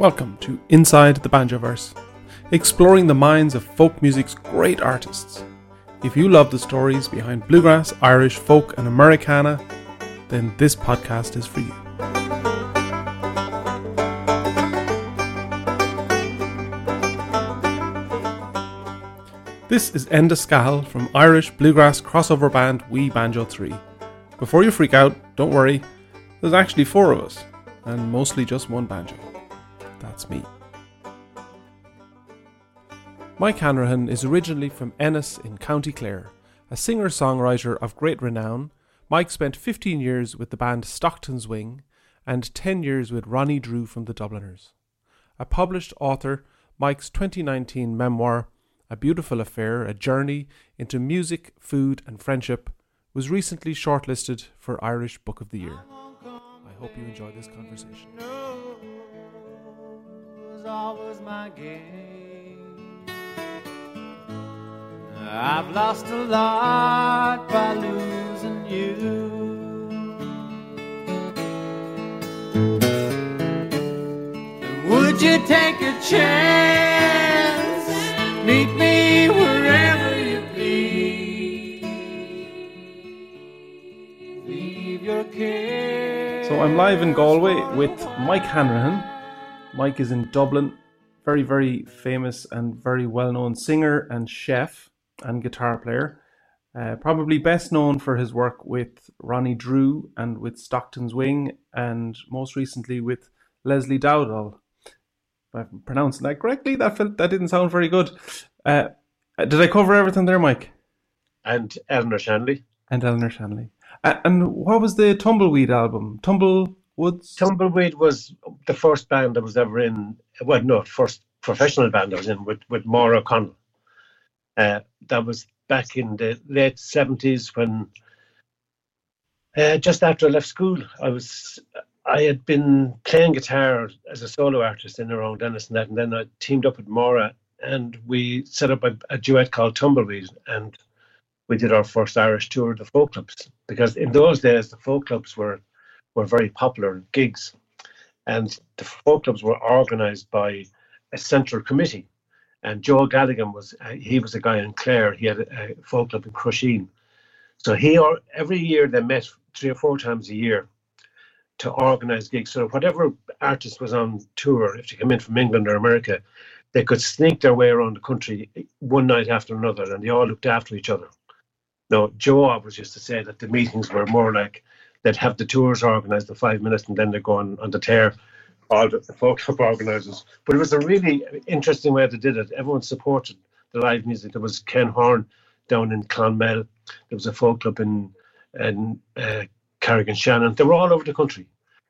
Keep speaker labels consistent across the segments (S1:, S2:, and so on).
S1: Welcome to Inside the Banjoverse, exploring the minds of folk music's great artists. If you love the stories behind bluegrass, Irish, folk, and Americana, then this podcast is for you. This is Enda Scahill from Irish bluegrass crossover band We Banjo 3. Before you freak out, don't worry, there's actually four of us, and mostly just one banjo. That's me. Mike Hanrahan is originally from Ennis in County Clare. A singer songwriter of great renown, Mike spent 15 years with the band Stockton's Wing and 10 years with Ronnie Drew from the Dubliners. A published author, Mike's 2019 memoir, A Beautiful Affair A Journey into Music, Food and Friendship, was recently shortlisted for Irish Book of the Year. I hope you enjoy this conversation was always my game. I've lost a lot by losing you. Would you take a chance? Meet me wherever you please. Leave your care. So I'm live in Galway with Mike Hanrahan Mike is in Dublin, very, very famous and very well known singer and chef and guitar player. Uh, probably best known for his work with Ronnie Drew and with Stockton's Wing, and most recently with Leslie Dowdall. If I'm pronouncing that correctly, that felt, that didn't sound very good. Uh, did I cover everything there, Mike?
S2: And Eleanor Shanley.
S1: And Eleanor Shanley. Uh, and what was the Tumbleweed album? Tumble Woods?
S2: Tumbleweed was the first band I was ever in. Well, no, first professional band I was in with with Maura O'Connell. Uh, that was back in the late seventies when, uh, just after I left school, I was I had been playing guitar as a solo artist in around Ennis and that, and then I teamed up with Maura and we set up a, a duet called Tumbleweed and we did our first Irish tour of the folk clubs because in those days the folk clubs were were very popular gigs. And the folk clubs were organised by a central committee. And Joe Galligan was, uh, he was a guy in Clare, he had a, a folk club in Crusheen. So he, or every year they met three or four times a year to organise gigs. So whatever artist was on tour, if they come in from England or America, they could sneak their way around the country one night after another, and they all looked after each other. Now, Joe always used to say that the meetings were more like they'd have the tours organised in five minutes and then they're going on the tear all the, the folk club organisers. But it was a really interesting way they did it. Everyone supported the live music. There was Ken Horn down in Clonmel. There was a folk club in in uh, Carrick-on-Shannon. They were all over the country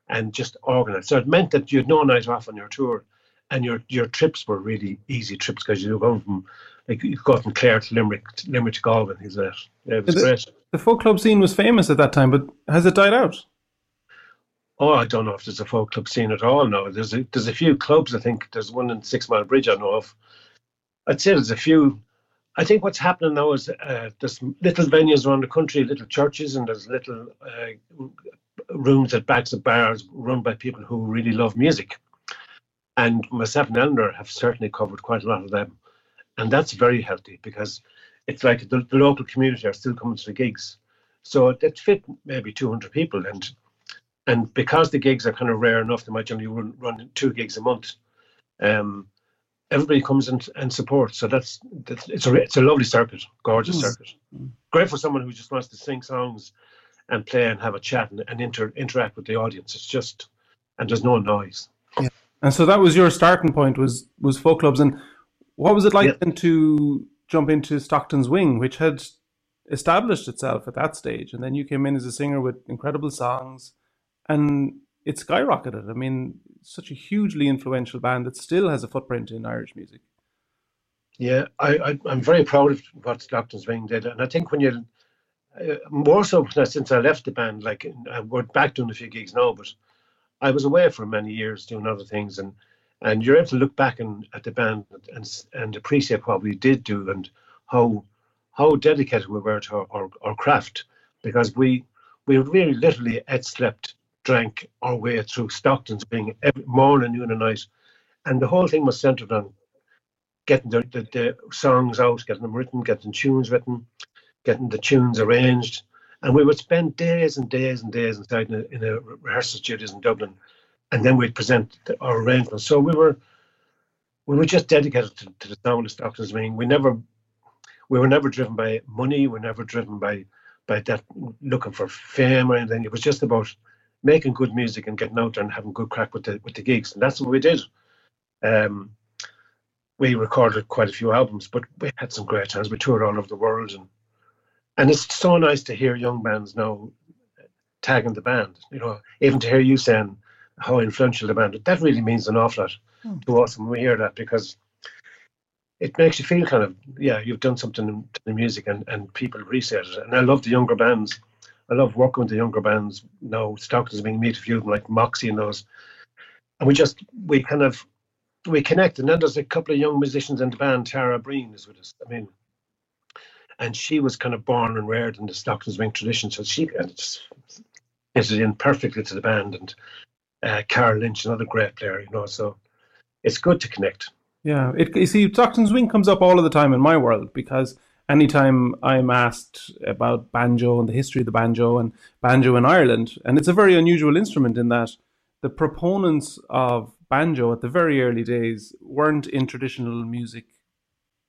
S2: and just organised. So it meant that you had no night off on your tour, and your your trips were really easy trips because you were going from like you got from Clare to Limerick, to Limerick to Galway. Is that? Yeah, it was great
S1: the folk club scene was famous at that time, but has it died out?
S2: Oh, I don't know if there's a folk club scene at all now. There's a, there's a few clubs. I think there's one in Six Mile Bridge I know of. I'd say there's a few. I think what's happening now is uh, there's little venues around the country, little churches, and there's little uh, rooms at backs of bars run by people who really love music. And myself and Eleanor have certainly covered quite a lot of them. And that's very healthy because it's like the, the local community are still coming to the gigs. So that fit maybe 200 people. And and because the gigs are kind of rare enough, they might only run, run two gigs a month. Um, everybody comes and, and supports. So that's, that's it's a it's a lovely circuit, gorgeous mm. circuit. Great for someone who just wants to sing songs and play and have a chat and, and inter, interact with the audience. It's just and there's no noise.
S1: Yeah. And so that was your starting point was was folk clubs. And what was it like yeah. then to jump into Stockton's Wing, which had established itself at that stage, and then you came in as a singer with incredible songs, and it skyrocketed. I mean, such a hugely influential band that still has a footprint in Irish music.
S2: Yeah, I, I am very proud of what Stockton's Wing did, and I think when you uh, more so since I left the band, like uh, we're back doing a few gigs now, but I was away for many years doing other things and and you're able to look back and, at the band and and appreciate what we did do and how how dedicated we were to our, our, our craft because we we really literally ate, slept, drank our way through Stockton's Wing every morning, noon, and night, and the whole thing was centered on getting the, the, the songs out, getting them written, getting tunes written, getting the tunes arranged. And we would spend days and days and days inside in a, in a rehearsal studios in Dublin, and then we'd present our arrangements. So we were we were just dedicated to, to the of Stockton's Wing. We never we were never driven by money. We were never driven by by that looking for fame or anything. It was just about making good music and getting out there and having good crack with the with the gigs, and that's what we did. Um, we recorded quite a few albums, but we had some great times. We toured all over the world, and and it's so nice to hear young bands now tagging the band. You know, even to hear you saying how influential the band. That really means an awful lot hmm. to us when we hear that because it makes you feel kind of yeah you've done something to the music and and people appreciate it. And I love the younger bands. I love working with the younger bands now. Stockton's Wing meet a few of them like Moxie and those, and we just we kind of we connect. And then there's a couple of young musicians in the band. Tara Breen is with us. I mean, and she was kind of born and reared in the Stockton's Wing tradition, so she kind of just fitted in perfectly to the band. And uh, Carol Lynch, another great player, you know. So it's good to connect.
S1: Yeah, it, you see, Stockton's Wing comes up all of the time in my world because anytime I'm asked about banjo and the history of the banjo and banjo in Ireland, and it's a very unusual instrument in that the proponents of banjo at the very early days weren't in traditional music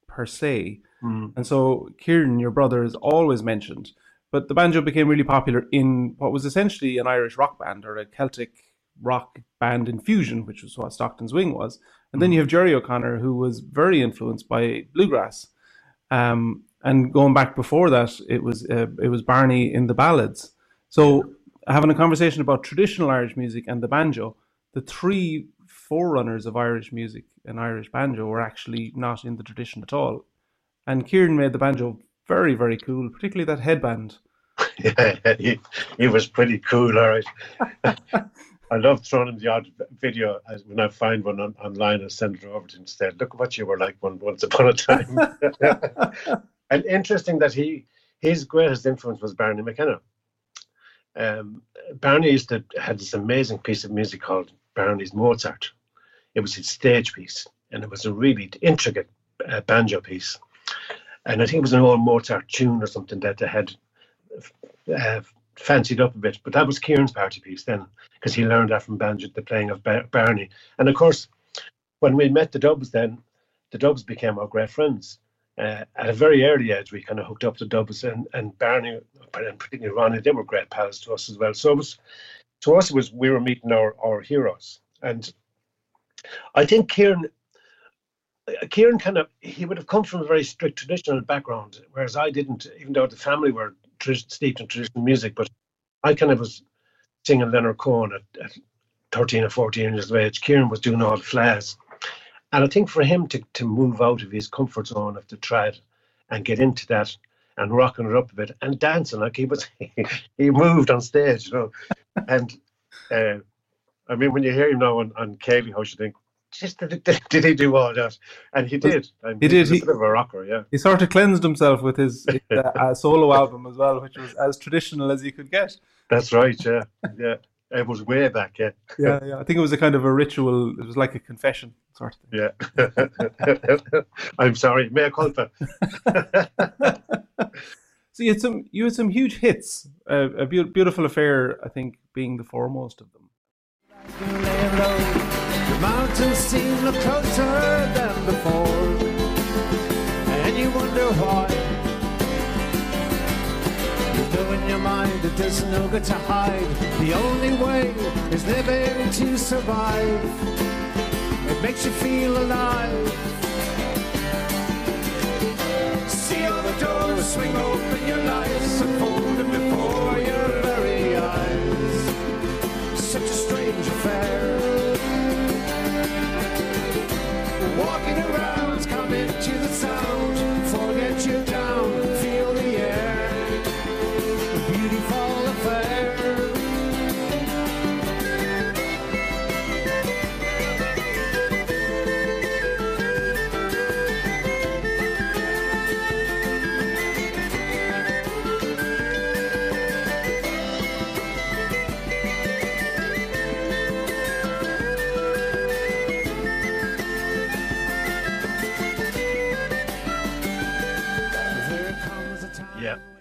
S1: per se. Mm. And so Kieran, your brother, is always mentioned. But the banjo became really popular in what was essentially an Irish rock band or a Celtic rock band infusion, which was what Stockton's Wing was. And mm. then you have Gerry O'Connor, who was very influenced by bluegrass. Um, and going back before that, it was uh, it was Barney in the ballads. So having a conversation about traditional Irish music and the banjo, the three forerunners of Irish music and Irish banjo were actually not in the tradition at all. And Kieran made the banjo very, very cool, particularly that headband.
S2: yeah, he, he was pretty cool, all right. I love throwing him the odd video when I find one on, online and send it over to him instead. Look what you were like one, once upon a time. and interesting that he his greatest influence was Barney McKenna. Um, Barney used to had this amazing piece of music called Barney's Mozart. It was his stage piece, and it was a really intricate uh, banjo piece. And I think it was an old Mozart tune or something that they had uh, fancied up a bit. But that was Kieran's party piece then, because he learned that from banjo, the playing of Bar- Barney. And of course, when we met the Dubs, then the Dubs became our great friends. Uh, at a very early age, we kind of hooked up the Dubs and, and Barney, and particularly Ronnie, they were great pals to us as well. So it was, to us, it was we were meeting our, our heroes. And I think Kieran, Kieran kind of, he would have come from a very strict traditional background, whereas I didn't, even though the family were steeped in traditional music, but I kind of was singing Leonard Cohen at, at 13 or 14 years of age. Kieran was doing all the flares. And I think for him to, to move out of his comfort zone of the trad and get into that and rocking it up a bit and dancing like he was, he moved on stage, you know. And uh, I mean, when you hear him now on, on Céilí, how you think, just did, did, he do all that? And he did. And
S1: he, did.
S2: He, a bit of a rocker, yeah.
S1: He sort of cleansed himself with his, his uh, uh, solo album as well, which was as traditional as you could get.
S2: That's right. Yeah, yeah. It was way back, yeah.
S1: yeah, yeah. I think it was a kind of a ritual. It was like a confession, sort of
S2: thing. Yeah. I'm sorry. Mea culpa.
S1: so you had some, you had some huge hits. Uh, a be- beautiful affair, I think, being the foremost of them. Mountains seem no closer than before, and you wonder why You know in your mind that there's no good to hide. The only way is living to survive. It makes you feel alive. See all the doors swing open, your life's unfolding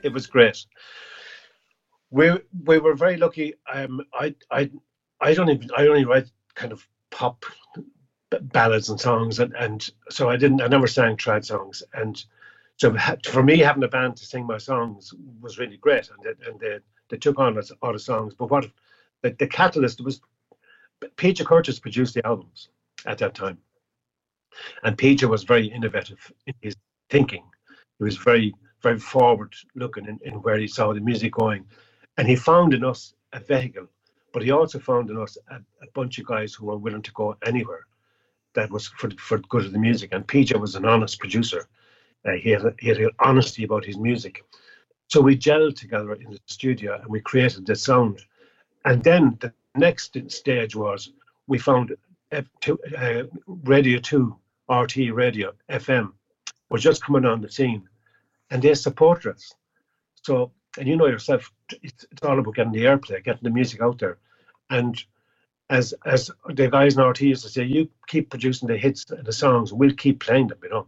S2: it was great. We we were very lucky. Um, I I I don't even I only write kind of pop ballads and songs, and, and so I didn't I never sang trad songs, and so for me having a band to sing my songs was really great, and they, and they they took on all the songs. But what the, the catalyst was PJ Curtis produced the albums at that time, and PJ was very innovative in his thinking. He was very very forward looking in, in where he saw the music going, and he found in us a vehicle but he also found in us a, a, bunch of guys who were willing to go anywhere that was for, for good of the music. And PJ was an honest producer. Uh, he, had, he had honesty about his music. So we gelled together in the studio and we created the sound. And then the next stage was we found F2, uh, Radio 2, RTÉ Radio, FM, was just coming on the scene and they supported us. So and you know yourself, it's, it's all about getting the airplay, getting the music out there. And as as the guys in RTÉ used to say, you keep producing the hits, the songs, we'll keep playing them, you know.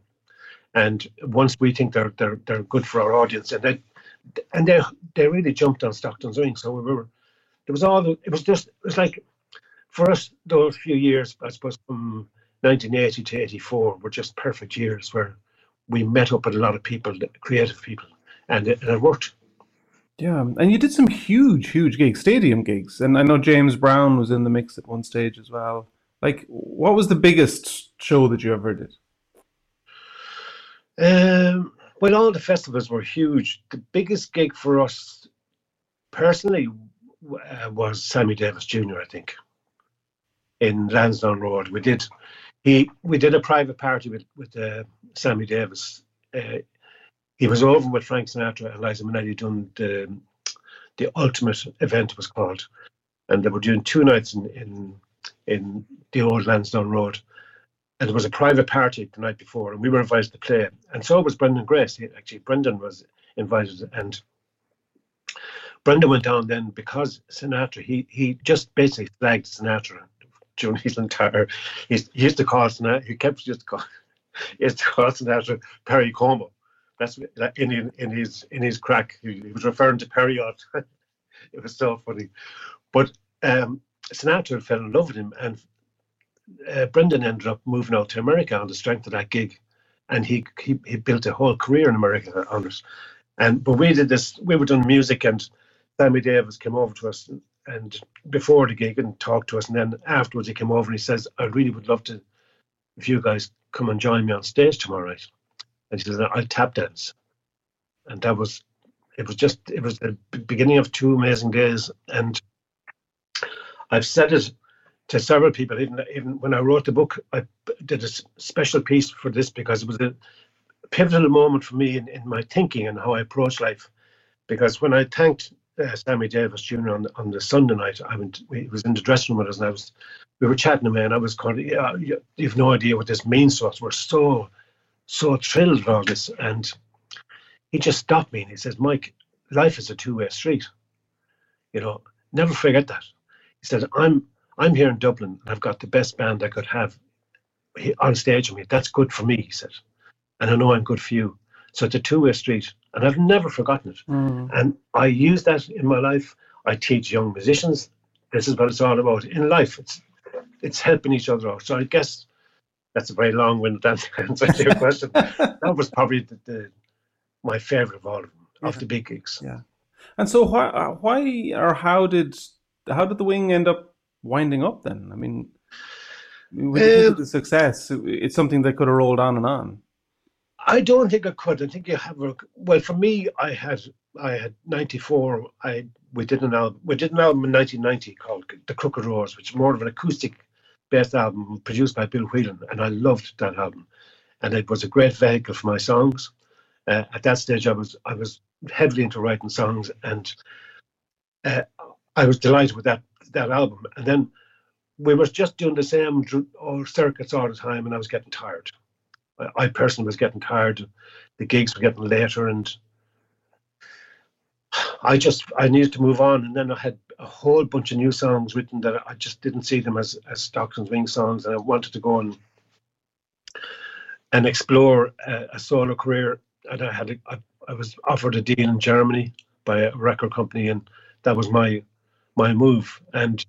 S2: And once we think they're they're they're good for our audience, and they and they they really jumped on Stockton's wing. So we were there was all it was just it was like for us those few years, I suppose from 1980 to 84 were just perfect years where we met up with a lot of people, creative people, and it, and it worked.
S1: Yeah, and you did some huge, huge gigs, stadium gigs, and I know James Brown was in the mix at one stage as well. Like, what was the biggest show that you ever did?
S2: Um, well, all the festivals were huge. The biggest gig for us personally uh, was Sammy Davis Jr. I think in Lansdowne Road. We did he we did a private party with with uh, Sammy Davis. Uh, he was over with Frank Sinatra and Liza Minnelli doing the the ultimate event was called, and they were doing two nights in in in the old Lansdowne Road, and there was a private party the night before, and we were invited to play, and so was Brendan Grace. He, actually, Brendan was invited, and Brendan went down then because Sinatra. He he just basically flagged Sinatra during his entire. he used to call Sinatra. He kept just call. He used to call Sinatra Perry Como that's in in his in his crack. He, he was referring to Perriott. it was so funny, but um, Sinatra fell in love with him, and uh, Brendan ended up moving out to America on the strength of that gig, and he he, he built a whole career in America on it. And but we did this. We were doing music, and Sammy Davis came over to us and before the gig and talked to us, and then afterwards he came over and he says, "I really would love to, if you guys come and join me on stage tomorrow night." and she says, I'll tap dance. And that was, it was just, it was the beginning of two amazing days. And I've said it to several people, even, even when I wrote the book, I did a special piece for this because it was a pivotal moment for me in, in my thinking and how I approach life. Because when I thanked uh, Sammy Davis Jr. on the, on the Sunday night, I went, we, was in the dressing room with us and I was, we were chatting me and I was of, yeah, you, have no idea what this means to us. We're so so thrilled all this. And he just stopped me and he says, Mike, life is a two-way street. You know, never forget that. He said, I'm I'm here in Dublin and I've got the best band I could have on stage with me. That's good for me, he said. And I know I'm good for you. So it's a two-way street. And I've never forgotten it. Mm. And I use that in my life. I teach young musicians. This is what it's all about. In life, it's it's helping each other out. So I guess that's a very long-winded answer to your question. that was probably the, the, my favorite of all of them, yeah. of the big gigs.
S1: Yeah. And so why, uh, why or how did how did the wing end up winding up then? I mean, with um, the success, it's something that could have rolled on and on.
S2: I don't think I could. I think you have a, well for me. I had I had ninety four. I we did an album. We did an album in nineteen ninety called The Crooked Rose, which is more of an acoustic based album produced by Bill Whelan, and I loved that album. And it was a great vehicle for my songs. Uh, at that stage, I was I was heavily into writing songs, and uh, I was delighted with that that album. And then we were just doing the same circuits all the time, and I was getting tired. I, I personally was getting tired. The gigs were getting later, and I just I needed to move on, and then I had a whole bunch of new songs written that I just didn't see them as as Stockton's Wing songs, and I wanted to go and and explore a, a solo career. And I had a, I was offered a deal in Germany by a record company, and that was my my move. And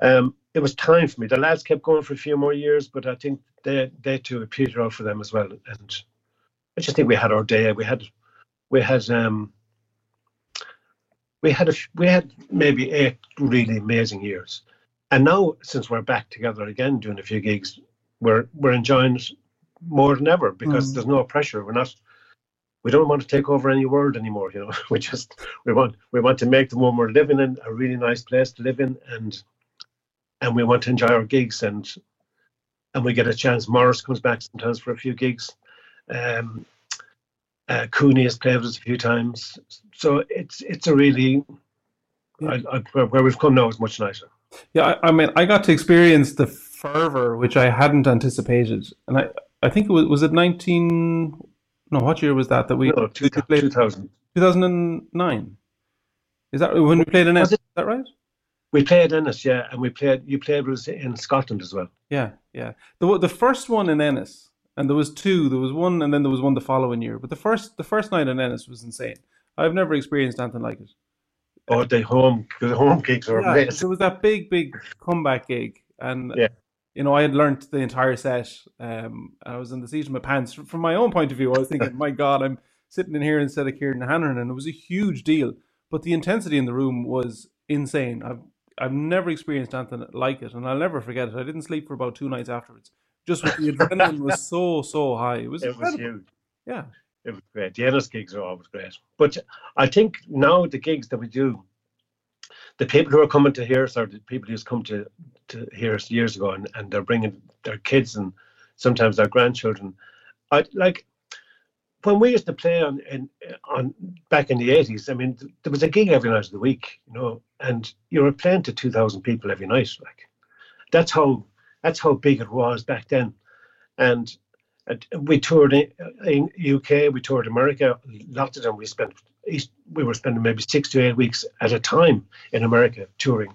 S2: um, it was time for me. The lads kept going for a few more years, but I think they they too petered out for them as well. And I just think we had our day. We had we had um we had a we had maybe eight really amazing years. And now since we're back together again doing a few gigs, we're we're enjoying it more than ever because mm. there's no pressure. We're not we don't want to take over any world anymore, you know. We just we want we want to make the one we're living in a really nice place to live in and and we want to enjoy our gigs and and we get a chance. Maurice comes back sometimes for a few gigs. Um, uh, Cooney has played with us a few times, so it's it's a really I, I, where we've come now is much nicer.
S1: Yeah, I, I, mean, I got to experience the fervor which I hadn't anticipated, and I I think it was was it nineteen. No, what year was that that we?
S2: No, two, 2000.
S1: 2009. Is that when we played in Ennis? Is that right?
S2: We played Ennis, yeah, and we played. You played with us in Scotland as well.
S1: Yeah, yeah. The the first one in Ennis, and there was two. There was one, and then there was one the following year. But the first the first night in Ennis was insane. I've never experienced anything like it.
S2: Oh, the home the home gigs were yeah, amazing.
S1: There was that big big comeback gig, and yeah. You know, I had learnt the entire set. Um, I was in the seat of my pants. From my own point of view, I was thinking, "My God, I'm sitting in here instead of Kieran Hanrahan," and it was a huge deal. But the intensity in the room was insane. I've I've never experienced anything like it, and I'll never forget it. I didn't sleep for about two nights afterwards. Just with the adrenaline was so so high. It was
S2: it was huge.
S1: Yeah,
S2: it was great. The Ennis gigs are always great, but I think now the gigs that we do, the people who are coming to hear us are the people who's come to to hear us years ago, and, and they're bringing their kids and sometimes their grandchildren. I like when we used to play on in, on back in the eighties. I mean, there was a gig every night of the week, you know, and you were playing to two thousand people every night. Like that's how that's how big it was back then, and. we toured in, in UK, we toured America. Lots of them we spent we were spending maybe six to eight weeks at a time in America touring.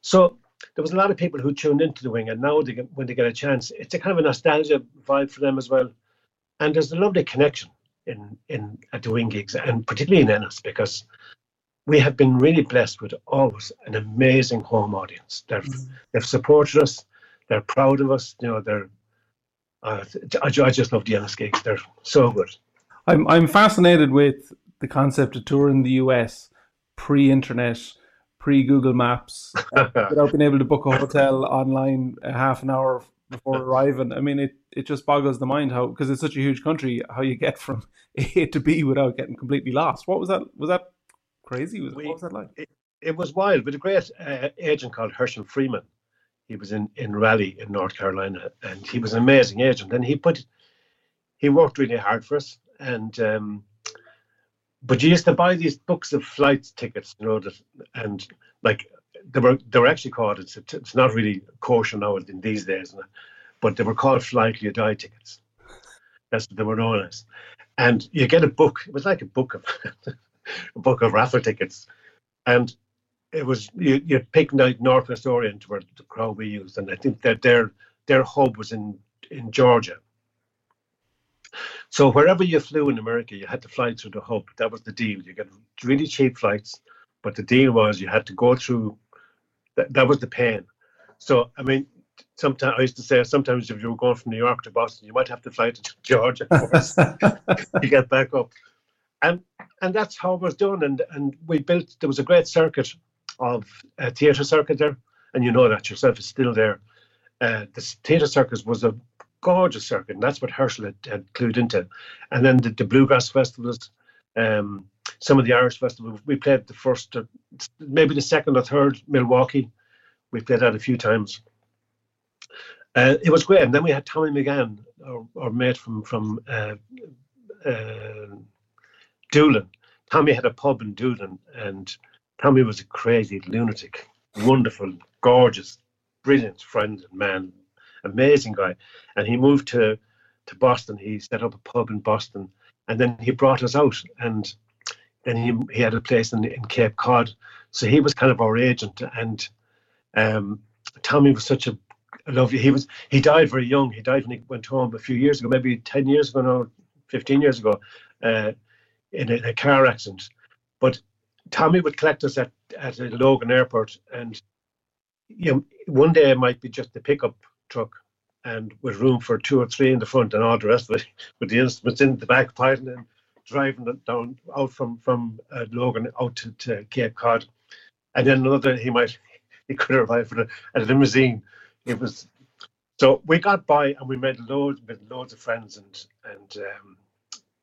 S2: So there was a lot of people who tuned into the wing, and now they get, when they get a chance, it's a kind of a nostalgia vibe for them as well and there's a lovely connection in in at wing gigs and particularly in Ennis because we have been really blessed with always an amazing home audience. They've mm-hmm. they've supported us. They're proud of us. You know, they're. Uh, I, I just love the Ennis gigs. They're so good.
S1: I'm I'm fascinated with the concept of touring the US pre-internet, pre-Google Maps, uh, without being able to book a hotel online a half an hour before arriving. I mean, it, it just boggles the mind how because it's such a huge country, how you get from A to B without getting completely lost. What was that? Was that crazy? Was, we, what was that like?
S2: It, it was wild. With a great uh, agent called Herschel Freeman, he was in in Raleigh in North Carolina, and he was an amazing agent. And he put he worked really hard for us, and um, but you used to buy these books of flight tickets, you know, that, and like they were they were actually called it's it's not really kosher now in these days, but they were called flightly die tickets. That's what they were known as. And you get a book. It was like a book of a book of raffle tickets, and it was you you pick Northwest Orient where the crowd we used, and I think that their their hub was in in Georgia. So wherever you flew in America, you had to fly through the hub. That was the deal. You get really cheap flights, but the deal was you had to go through that, that was the pain. So, I mean, sometimes I used to say sometimes if you were going from New York to Boston, you might have to fly to Georgia first to get back up. And and that's how it was done. And and we built there was a great circuit of a theatre circuit there, and you know that yourself is still there. Uh, the theatre circus was a gorgeous circuit, and that's what Herschel had, had clued into. And then the, the bluegrass festivals, um, some of the Irish festivals. We played the first, uh, maybe the second or third Milwaukee. We played that a few times. Uh, it was great. And then we had Tommy McGann, our, our mate from from uh, uh, Doolin. Tommy had a pub in Doolin, and Tommy was a crazy lunatic, wonderful, gorgeous, brilliant friend and man, amazing guy. And he moved to to Boston. He set up a pub in Boston, and then he brought us out. And then he he had a place in, in Cape Cod, so he was kind of our agent. And um, Tommy was such a lovely. He was he died very young. He died when he went home a few years ago, maybe ten years ago now, fifteen years ago. Uh, in a, in a car accident. But Tommy would collect us at, at Logan Airport, and you know, one day it might be just a pickup truck and with room for two or three in the front and all the rest of it with the instruments in the back piling and driving it down out from from uh, Logan out to, to, Cape Cod. And then another he might he could arrive at a, limousine. It was so we got by and we made loads with loads of friends and and um,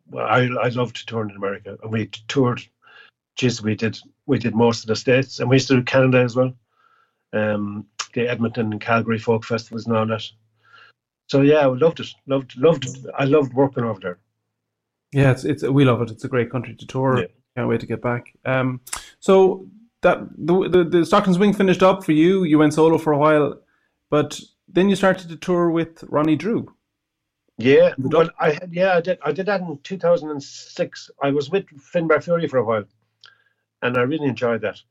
S2: well I I love to tour in America and we toured. Geez, we did we did most of the states and we used to do Canada as well. Um, the Edmonton and Calgary folk festivals and all that. So yeah, I loved it. Loved loved. I loved working over there.
S1: Yeah, it's it's we love it. It's a great country to tour. Yeah. Can't wait to get back. Um, so that the, the the Stockton's Wing finished up for you. You went solo for a while, but then you started to tour with Ronnie Drew.
S2: Yeah, well, I had yeah, I did I did that in 2006. I was with Finbar Furey for a while, and I really enjoyed that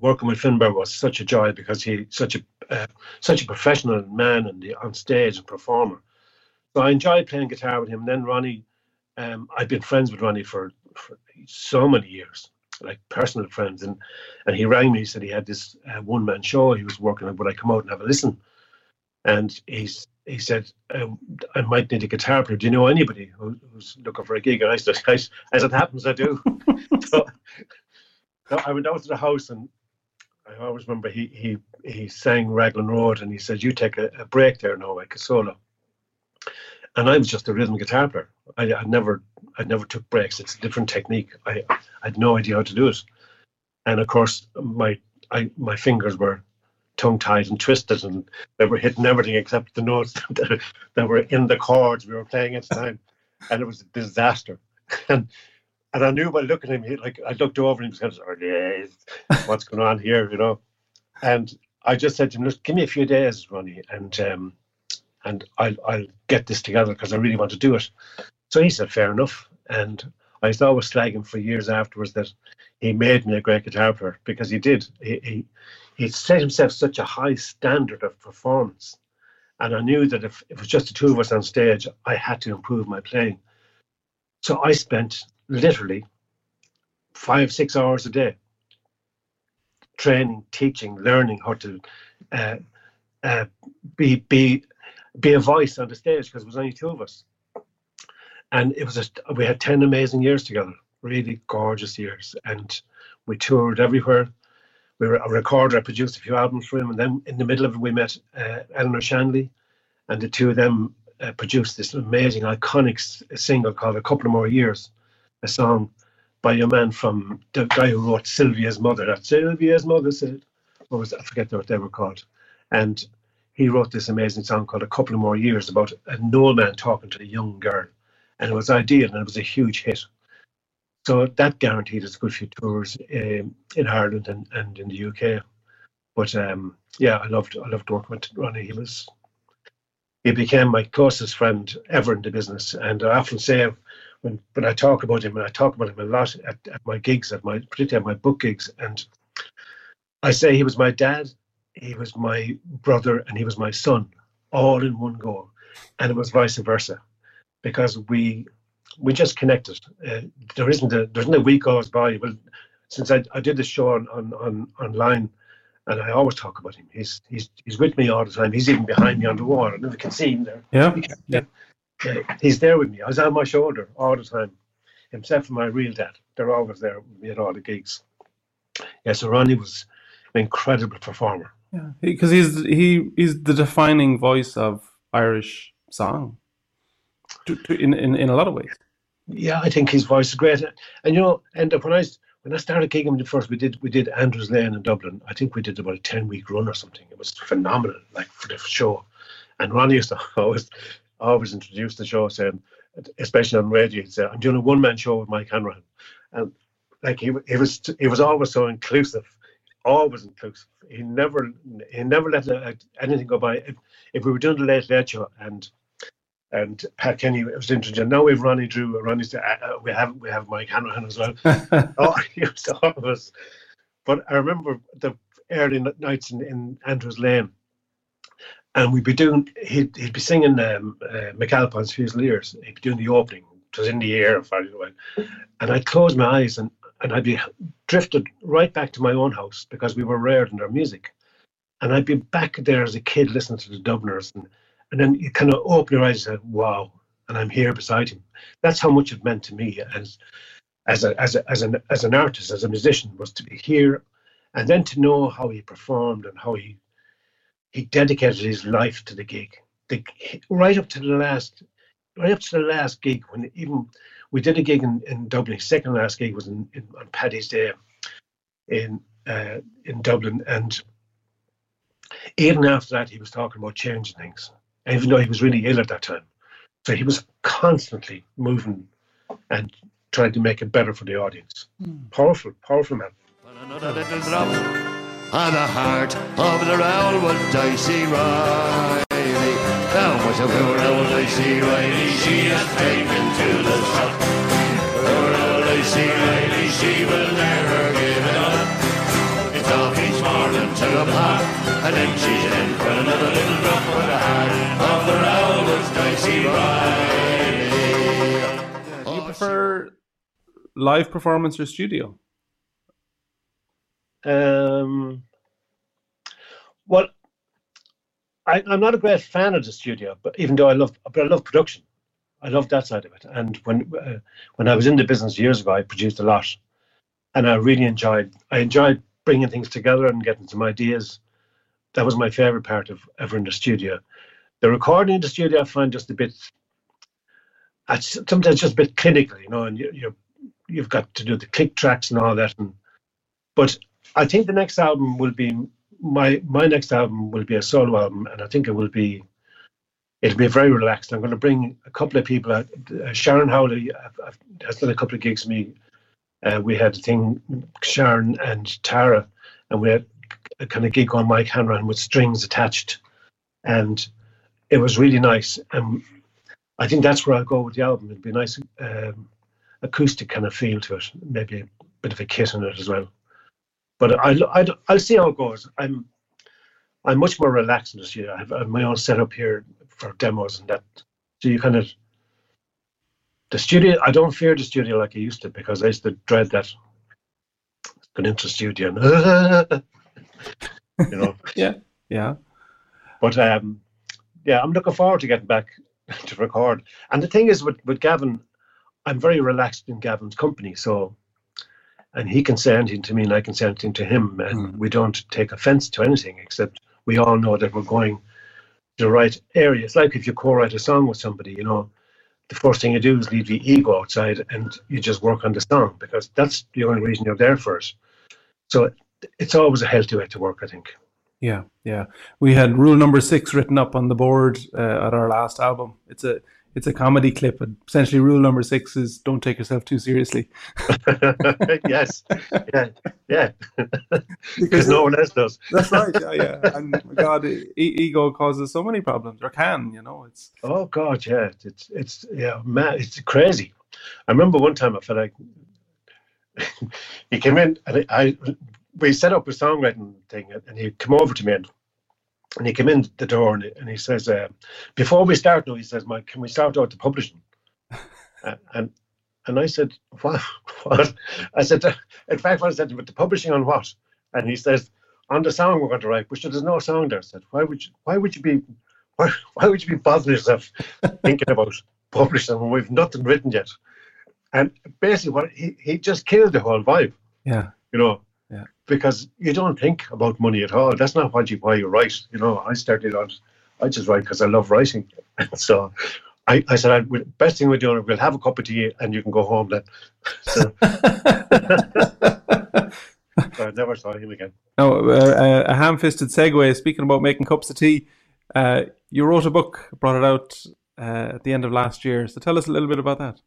S2: working with Finbar was such a joy because he's such a uh, such a professional man and the, on stage and performer. So I enjoyed playing guitar with him. Then Ronnie, um, I've been friends with Ronnie for, for, so many years, like personal friends. And and he rang me. He said he had this uh, one man show he was working on. Would I come out and have a listen? And he's he said um, I might need a guitar player. Do you know anybody who, who's looking for a gig? And I said, as it happens, I do. so, so I went out to the house and I always remember he he he sang Raglan Road and he said, "You take a, a break there now, like a solo." And I was just a rhythm guitar player. I, I never I never took breaks. It's a different technique. I, I had no idea how to do it. And of course, my I my fingers were tongue tied and twisted, and they were hitting everything except the notes that, that were in the chords we were playing at the time, and it was a disaster. And and I knew by looking at him, he, like I looked over and he was kind of, oh, yeah, what's going on here, you know? And I just said to him, look, give me a few days, Ronnie, and um, and I'll I'll get this together because I really want to do it. So he said, fair enough. And I was always slagging for years afterwards that he made me a great guitar player because he did. He, he he set himself such a high standard of performance, and I knew that if, it was just the two of us on stage, I had to improve my playing. So I spent literally five, six hours a day training, teaching, learning how to uh, uh, be be be a voice on the stage because it was only two of us, and it was a, we had ten amazing years together, really gorgeous years, and we toured everywhere. We were a recorder. I produced a few albums for him, and then in the middle of it, we met uh, Eleanor Shanley, and the two of them uh, produced this amazing, iconic single called "A Couple of More Years." a song by a man from the guy who wrote Sylvia's Mother. That Sylvia's Mother said, what was I forget what they were called, and he wrote this amazing song called A Couple of More Years about an old man talking to a young girl, and it was ideal and it was a huge hit. So that guaranteed us a good few tours um, in Ireland and, and in the UK. But um, yeah, I loved I loved working with Ronnie. He was he became my closest friend ever in the business, and I often say when when I talk about him, and I talk about him a lot at, at my gigs, at my particularly at my book gigs, and I say he was my dad, he was my brother, and he was my son, all in one go, and it was vice versa, because we we just connected. Uh, there isn't a there isn't a week goes by. Well, since I, I did the show on, on, on online, and I always talk about him. He's he's he's with me all the time. He's even behind me on the wall. I never can see him there.
S1: Yeah. yeah
S2: he's there with me. I was on my shoulder all the time. Himself and my real dad, they're always there with me at all the gigs. Yeah, so Ronnie was an incredible performer.
S1: Yeah, because he's he he's the defining voice of Irish song, to, to, in, in in a lot of ways.
S2: Yeah, I think his voice is great, and you know, and when I when I started gigging the first, we did we did Andrews Lane in Dublin. I think we did about a ten week run or something. It was phenomenal, like for the show. And Ronnie used to always always introduced the show saying, especially on radio, he said, I'm doing a one man show with Mike Hanrahan. And like he, he was he was always so inclusive, always inclusive. He never he never let uh, anything go by. If, if we were doing the late late show and and Pat Kenny was introduced. Now we've Ronnie Drew. Ronnie said, uh, uh, we have we have Mike Hanrahan as well. oh, he was always. But I remember the early nights in, in Andrews Lane and we'd be doing he'd, he'd be singing um, uh, McAlpine's Fusiliers. He'd be doing the opening, it was in the air for a while. And I'd close my eyes and, and I'd be drifted right back to my own house because we were reared in our music. And I'd be back there as a kid listening to the Dubliners. And, and then you kind of open your eyes and say, wow, and I'm here beside him. That's how much it meant to me as, as, a, as, a, as, an, as an artist, as a musician, was to be here and then to know how he performed and how he he dedicated his life to the gig. The, right up to the last, right up to the last gig when even we did a gig in, in Dublin. Second last gig was in, in on Paddy's Day in uh, in Dublin, and even after that, he was talking about changing things, even though he was really ill at that time. So he was constantly moving and trying to make it better for the audience. Mm. Powerful, powerful man. Another little drop on the heart of the old one, Dicey Riley. Down was a poor old Dicey Riley, she has taken to the shop. Poor old Dicey Riley, she will never give it up. It's off each morning to the pot, and then she's in for another little drop on the heart of the old one, Dicey
S1: Riley. Do you prefer live performance or studio?
S2: Um, well, I, am not a great fan of the studio, but even though I love, but I love production. I love that side of it. And when uh, when I was in the business years ago, I produced a lot, and I really enjoyed. I enjoyed bringing things together and getting some ideas. That was my favorite part of ever in the studio. The recording in the studio, I find just a bit. Sometimes just a bit clinical, you know, and you, you you've got to do the click tracks and all that. And but I think the next album will be my my next album will be a solo album, and I think it will be it'll be very relaxed. I'm going to bring a couple of people out. Uh, Sharon Howley has done a couple of gigs with me. Uh, we had a thing, Sharon and Tara, and we had a kind of gig on Mike Hanrahan with strings attached, and it was really nice. And I think that's where I'll go with the album. It'll be a nice um, acoustic kind of feel to it, maybe a bit of a kit in it as well but I, I, I'll see how it goes. I'm I'm much more relaxed this year. I have, I have my own setup here for demos and that. So you kind of the studio. I don't fear the studio like I used to because I used to dread that going into the studio. And, you know.
S1: yeah. Yeah.
S2: But um, yeah, I'm looking forward to getting back to record. And the thing is, with with Gavin, I'm very relaxed in Gavin's company. So and he can say anything to me and I can say anything to him, and mm. we don't take offense to anything except we all know that we're going to the right area. It's like if you co-write a song with somebody, you know, the first thing you do is leave the ego outside and you just work on the song because that's the only reason you're there for it. So it's always a healthy way to work, I think.
S1: Yeah, yeah. We had rule number six written up on the board uh, at our last album. It's a it's a comedy clip, and essentially rule number six is don't take yourself too seriously.
S2: yes, yeah, yeah, because no one else does.
S1: that's right. Yeah, yeah. And God, e- ego causes so many problems, or can, you know? It's
S2: oh God, yeah. It's it's yeah, man, it's crazy. I remember one time I felt like he came in and I, I we set up a songwriting thing, and he came over to me and and he came in the door and, and he says, uh, "Before we start, now," he says, "Mike, can we start out the publishing?" uh, and and I said, "What? What?" I said, "In fact, I said, but the publishing on what?" And he says, "On the song we're going to write." But there's no song there. I said, "Why would you? Why would you be? Why, why would you be bothering yourself thinking about publishing when we've nothing written yet?" And basically, what he he just killed the whole vibe.
S1: Yeah.
S2: You know, because you don't think about money at all. That's not what you why you write. You know, I started on, I just write because I love writing. so I, I said, I, best thing we're doing, is we'll have a cup of tea and you can go home then. So, I never saw him again.
S1: No, uh, a ham-fisted segue. Speaking about making cups of tea, uh, you wrote a book, brought it out uh, at the end of last year. So tell us a little bit about that.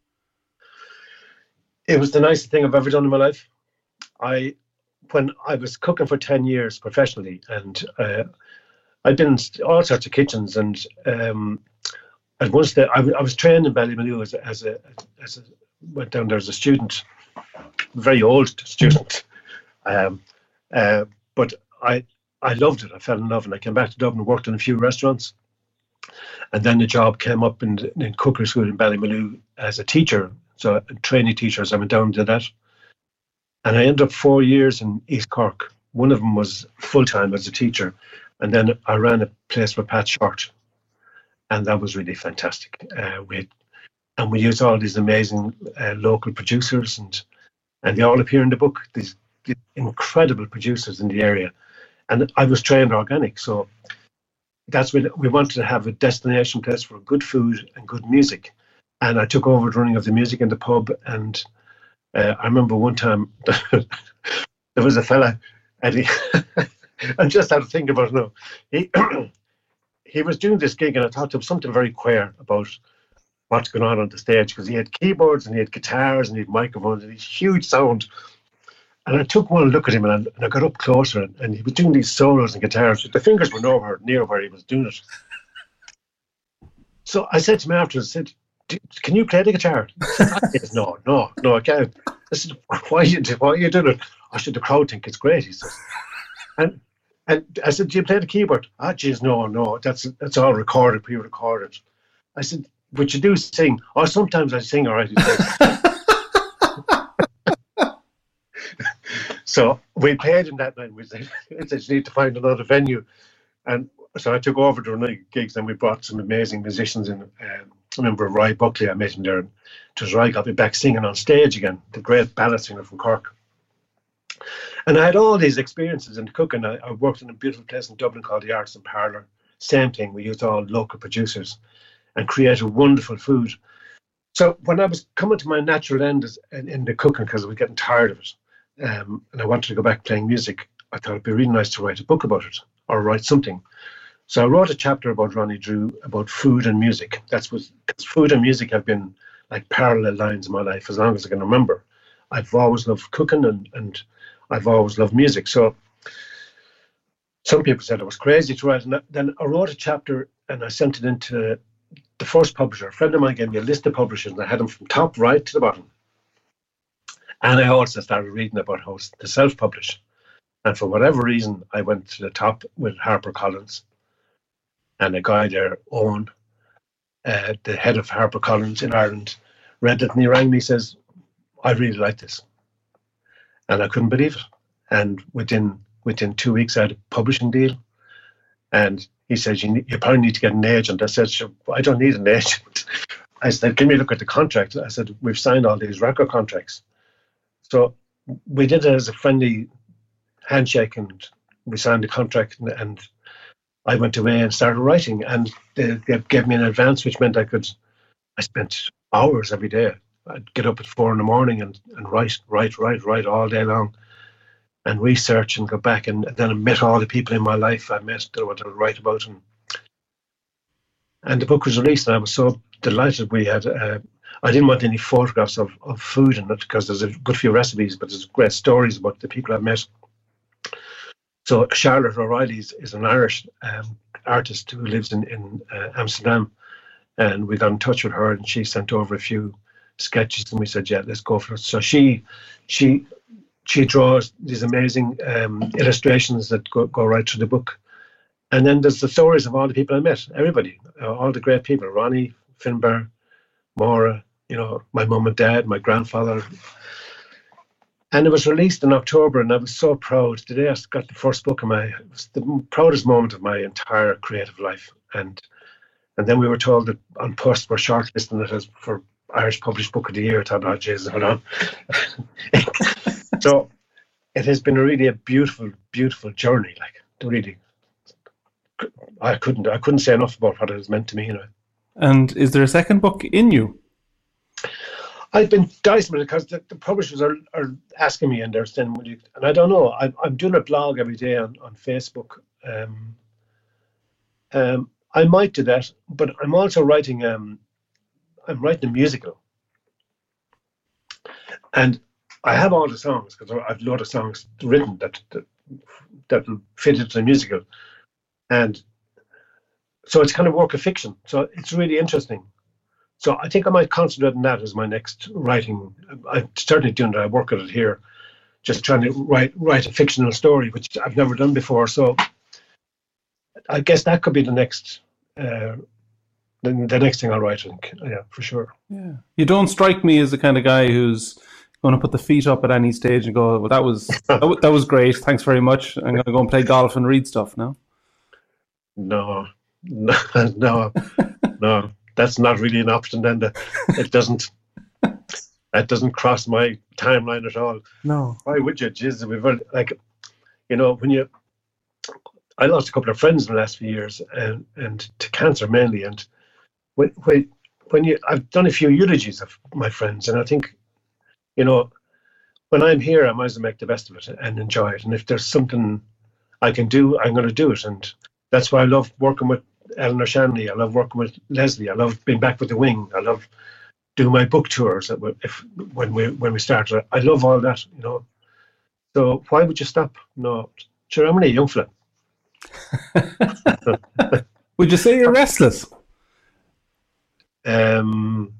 S2: It was the nicest thing I've ever done in my life. I when I was cooking for 10 years professionally, and uh, I'd been in all sorts of kitchens, and um, that I, I, was trained in Ballymaloe as a, as a, as a went down there as a student, very old student, um, uh, but I I loved it. I fell in love, and I came back to Dublin, and worked in a few restaurants, And then the job came up in, in cookery school in Ballymaloe as a teacher, so a trainee teacher. So I went down to that. And I ended up four years in East Cork. One of them was full time as a teacher. And then I ran a place with Pat Shortt. And that was really fantastic. Uh, we and we used all these amazing uh, local producers, and and they all appear in the book. These, these incredible producers in the area. And I was trained organic. So that's when we wanted to have a destination place for good food and good music. And I took over the running of the music in the pub. And uh, I remember one time there was a fella, and he, I just had to think about it now. He, he was doing this gig, and I thought there was something very queer about what's going on on the stage because he had keyboards and he had guitars and he had microphones and he's huge sound. And I took one look at him and I, and I got up closer and, and, he was doing these solos and guitars. The fingers were nowhere near where he was doing it. So I said to him afterwards, I said, can you play the guitar? Said, no, no, no, I can't. I said, why are you, why are you doing it? I said, the crowd think it's great, he says. And and I said, do you play the keyboard? Ah, geez, no, no, that's that's all recorded, pre-recorded. I said, but you do sing. Or sometimes I sing, all right. so we played in that night. We said, you need to find another venue. And so I took over the night gigs and we brought some amazing musicians in. Um, I remember Roy Buckley, I met him there. And it was Roy got me back singing on stage again, the great ballad singer from Cork. And I had all these experiences in cooking. I, I worked in a beautiful place in Dublin called the Arts and Parlour. Same thing, we used all local producers and created wonderful food. So when I was coming to my natural end in, in the cooking, because I was getting tired of it, um, and I wanted to go back playing music, I thought it'd be really nice to write a book about it or write something. So I wrote a chapter about Ronnie Drew about food and music. That's what because food and music have been like parallel lines in my life as long as I can remember. I've always loved cooking and, and I've always loved music. So some people said I was crazy to write. And then I wrote a chapter and I sent it into the first publisher, a friend of mine gave me a list of publishers and I had them from top right to the bottom. And I also started reading about how to self publish. And for whatever reason, I went to the top with HarperCollins. And a guy there, Owen, uh, the head of HarperCollins in Ireland, read it and he rang me and says, I really like this. And I couldn't believe it. And within within two weeks, I had a publishing deal. And he says, you, need, you probably need to get an agent. I said, sure, I don't need an agent. I said, give me a look at the contract. I said, we've signed all these record contracts. So we did it as a friendly handshake and we signed the contract and, and I went away and started writing and they, gave me an advance, which meant I could, I spent hours every day. I'd get up at four in the morning and, and write, write, write, write all day long and research and go back and, then I met all the people in my life. I met that I wanted to write about and and the book was released and I was so delighted we had uh, I didn't want any photographs of, of food in it because there's a good few recipes but there's great stories about the people I've met so Charlotte O'Reilly is, is an Irish um, artist who lives in, in uh, Amsterdam and we got in touch with her and she sent over a few sketches and we said yeah let's go for it so she she she draws these amazing um, illustrations that go, go right through the book. And then there's the stories of all the people I met, everybody, uh, all the great people, Ronnie, Finbar, Maura, you know, my mum and dad, my grandfather. And it was released in October, and I was so proud. Today I got the first book of my, it was the proudest moment of my entire creative life. And and then we were told that An Post we're shortlisting it as for Irish Published Book of the Year. I thought, oh, Jesus, hold on. so it has been really a beautiful, beautiful journey. Like the really, I couldn't, I couldn't say enough about what it has meant to me. You know.
S1: And is there a second book in you?
S2: I've been dicing because the, the, publishers are, are asking me and they're saying, Will you, and I don't know. I'm, I'm doing a blog every day on, on Facebook. Um, um, I might do that, but I'm also writing. Um, I'm writing a musical, and I have all the songs because I've a lot of songs written that that, that fit into the musical, and so it's kind of work of fiction. So it's really interesting. So I think I might concentrate on that as my next writing. I'm certainly doing that. I work at it here, just trying to write write a fictional story, which I've never done before. So I guess that could be the next uh, the, the next thing I'll write, I think, yeah, for sure.
S1: Yeah, you don't strike me as the kind of guy who's going to put the feet up at any stage and go, "Well, that was that, that was great. Thanks very much. I'm going to go and play golf and read stuff now."
S2: No, no, no, no. That's not really an option. Then the, it doesn't. That doesn't cross my timeline at all.
S1: No.
S2: Why would you? Jeez, we've like, you know, when you. I lost a couple of friends in the last few years, and and to cancer mainly. And when when when you, I've done a few eulogies of my friends, and I think, you know, when I'm here, I might as well make the best of it and enjoy it. And if there's something I can do, I'm going to do it. And that's why I love working with Eleanor Shanley. I love working with Leslie. I love being back with the Wing. I love doing my book tours. That If when we when we started, I love all that. You know. So why would you stop? No, sure. I'm only a young fella.
S1: would you say you're restless?
S2: Um,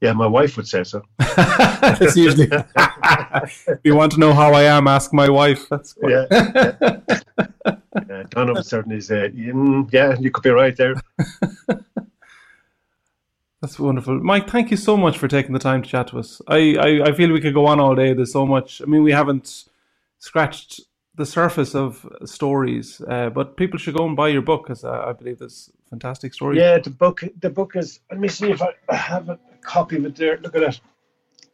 S2: yeah, my wife would say so.
S1: That's usually. if you want to know how I am, ask my wife. That's
S2: quite... yeah. yeah. Yeah. Donna certainly said, mm, "Yeah, you could be right there."
S1: That's wonderful, Mike. Thank you so much for taking the time to chat to us. I, I, I feel we could go on all day. There's so much. I mean, we haven't scratched the surface of stories, uh, but people should go and buy your book because uh, I believe there's fantastic stories.
S2: Yeah, the book. The book is. Let me see if I, I have a copy of it there. Look at that.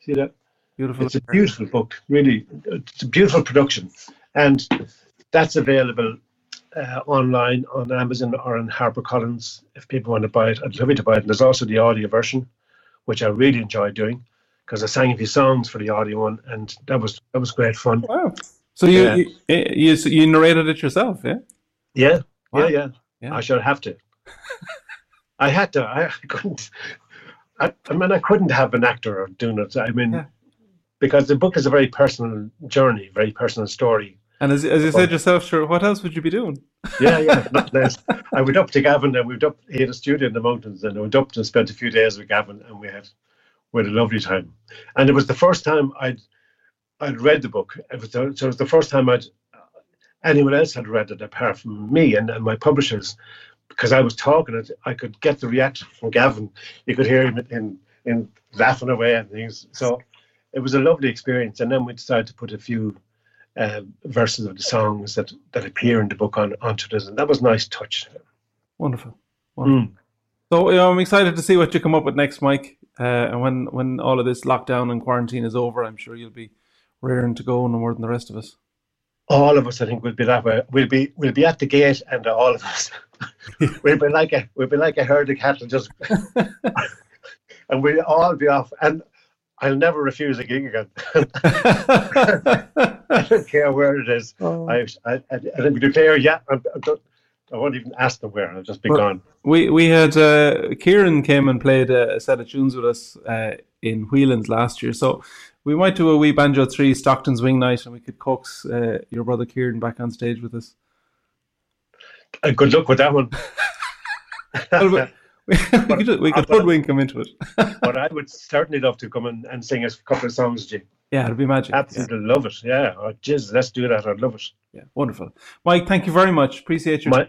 S2: See that?
S1: Beautiful.
S2: It's a beautiful book. Really, it's a beautiful production, and that's available uh, online on Amazon or on HarperCollins if people want to buy it. I'd love you to buy it. And there's also the audio version, which I really enjoyed doing because I sang a few songs for the audio one, and that was that was great fun.
S1: Wow! So you yeah. you, you, you narrated it yourself, yeah?
S2: Yeah, wow. yeah, yeah, yeah. I should have to. I had to. I couldn't. I, I, mean, I couldn't have an actor doing it. I mean, yeah. because the book is a very personal journey, very personal story.
S1: And as, as you said yourself, sure, what else would you be doing?
S2: yeah, yeah, not less. I went up to Gavin and we went up, he had a studio in the mountains and I went up and spent a few days with Gavin and we had, we had a lovely time. And it was the first time I'd, I'd read the book. It was the, so it was the first time I'd, uh, anyone else had read it apart from me and, and my publishers because I was talking it, I could get the reaction from Gavin. You could hear him in, in laughing away and things. So it was a lovely experience. And then we decided to put a few uh, verses of the songs that, that appear in the book on this, and that was a nice touch.
S1: Wonderful. Wonderful. Mm. So you know, I'm excited to see what you come up with next, Mike. Uh, and when when all of this lockdown and quarantine is over, I'm sure you'll be raring to go no more than the rest of us.
S2: All of us, I think, will be that way. We'll be we'll be at the gate, and all of us we'll be like a we'll be like a herd of cattle, just and we'll all be off. And I'll never refuse a gig again. I don't care where it is. Oh. I, I, I, I declare, yeah, I, I, won't even ask them where. I'll just be well, gone.
S1: We we had uh, Kieran came and played a, a, set of tunes with us uh, in Whelan's last year, so we might do a We Banjo three Stockton's Wing Night, and we could coax uh, your brother Kieran back on stage with us.
S2: Uh, good luck with that one.
S1: well, we could, we could hoodwink him into it.
S2: but I would certainly love to come and, and sing us a couple of songs, Jim.
S1: Yeah, it'd be magic.
S2: Absolutely yeah. love it. Yeah, oh, let's do that. I'd love it.
S1: Yeah, wonderful. Mike, thank you very much. Appreciate your
S2: My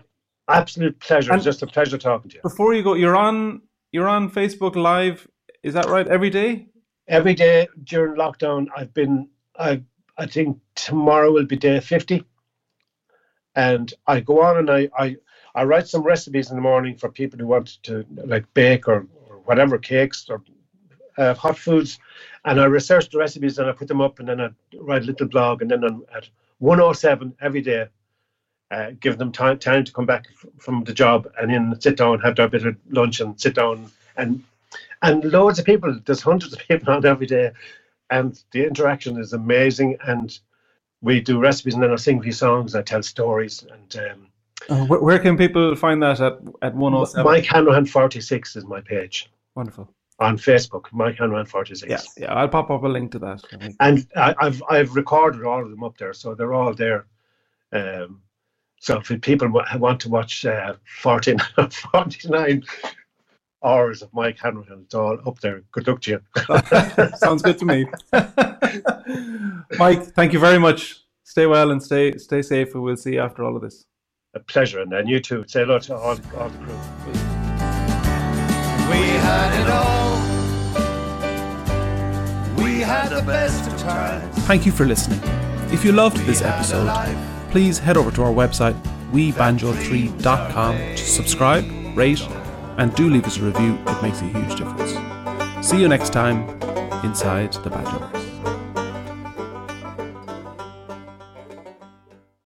S2: absolute pleasure. And it's just a pleasure talking to you.
S1: Before you go, you're on you're on Facebook Live. Is that right? Every day.
S2: Every day during lockdown, I've been. I I think tomorrow will be day fifty, and I go on and I I I write some recipes in the morning for people who want to like bake or, or whatever cakes or uh, hot foods, and I research the recipes and I put them up, and then I write a little blog, and then I'm at 107 every day, uh, give them time time to come back f- from the job and then sit down, have their bit of lunch, and sit down and and loads of people. There's hundreds of people on every day, and the interaction is amazing. And we do recipes, and then I sing a few songs, I tell stories, and um,
S1: uh, where, where, can people find that at, at 107?
S2: Mike Hanrahan 46 is my page.
S1: Wonderful.
S2: On Facebook, Mike Hanrahan 46.
S1: Yeah, yeah, I'll pop up a link to that.
S2: And I, have I've recorded all of them up there, so they're all there. Um, so if people want to watch uh, 49, 49 hours of Mike Hanrahan, it's all up there. Good luck to
S1: you. Sounds good to me. Mike, thank you very much. Stay well and stay stay safe, we'll see you after all of this.
S2: a pleasure. And then you too. Say hello to all, all the crew.
S3: We had it all. Had the best of times.
S1: Thank you for listening. If you loved this episode, please head over to our website, webanjo3.com, to subscribe, rate, and do leave us a review. It makes a huge difference. See you next time inside the Banjo.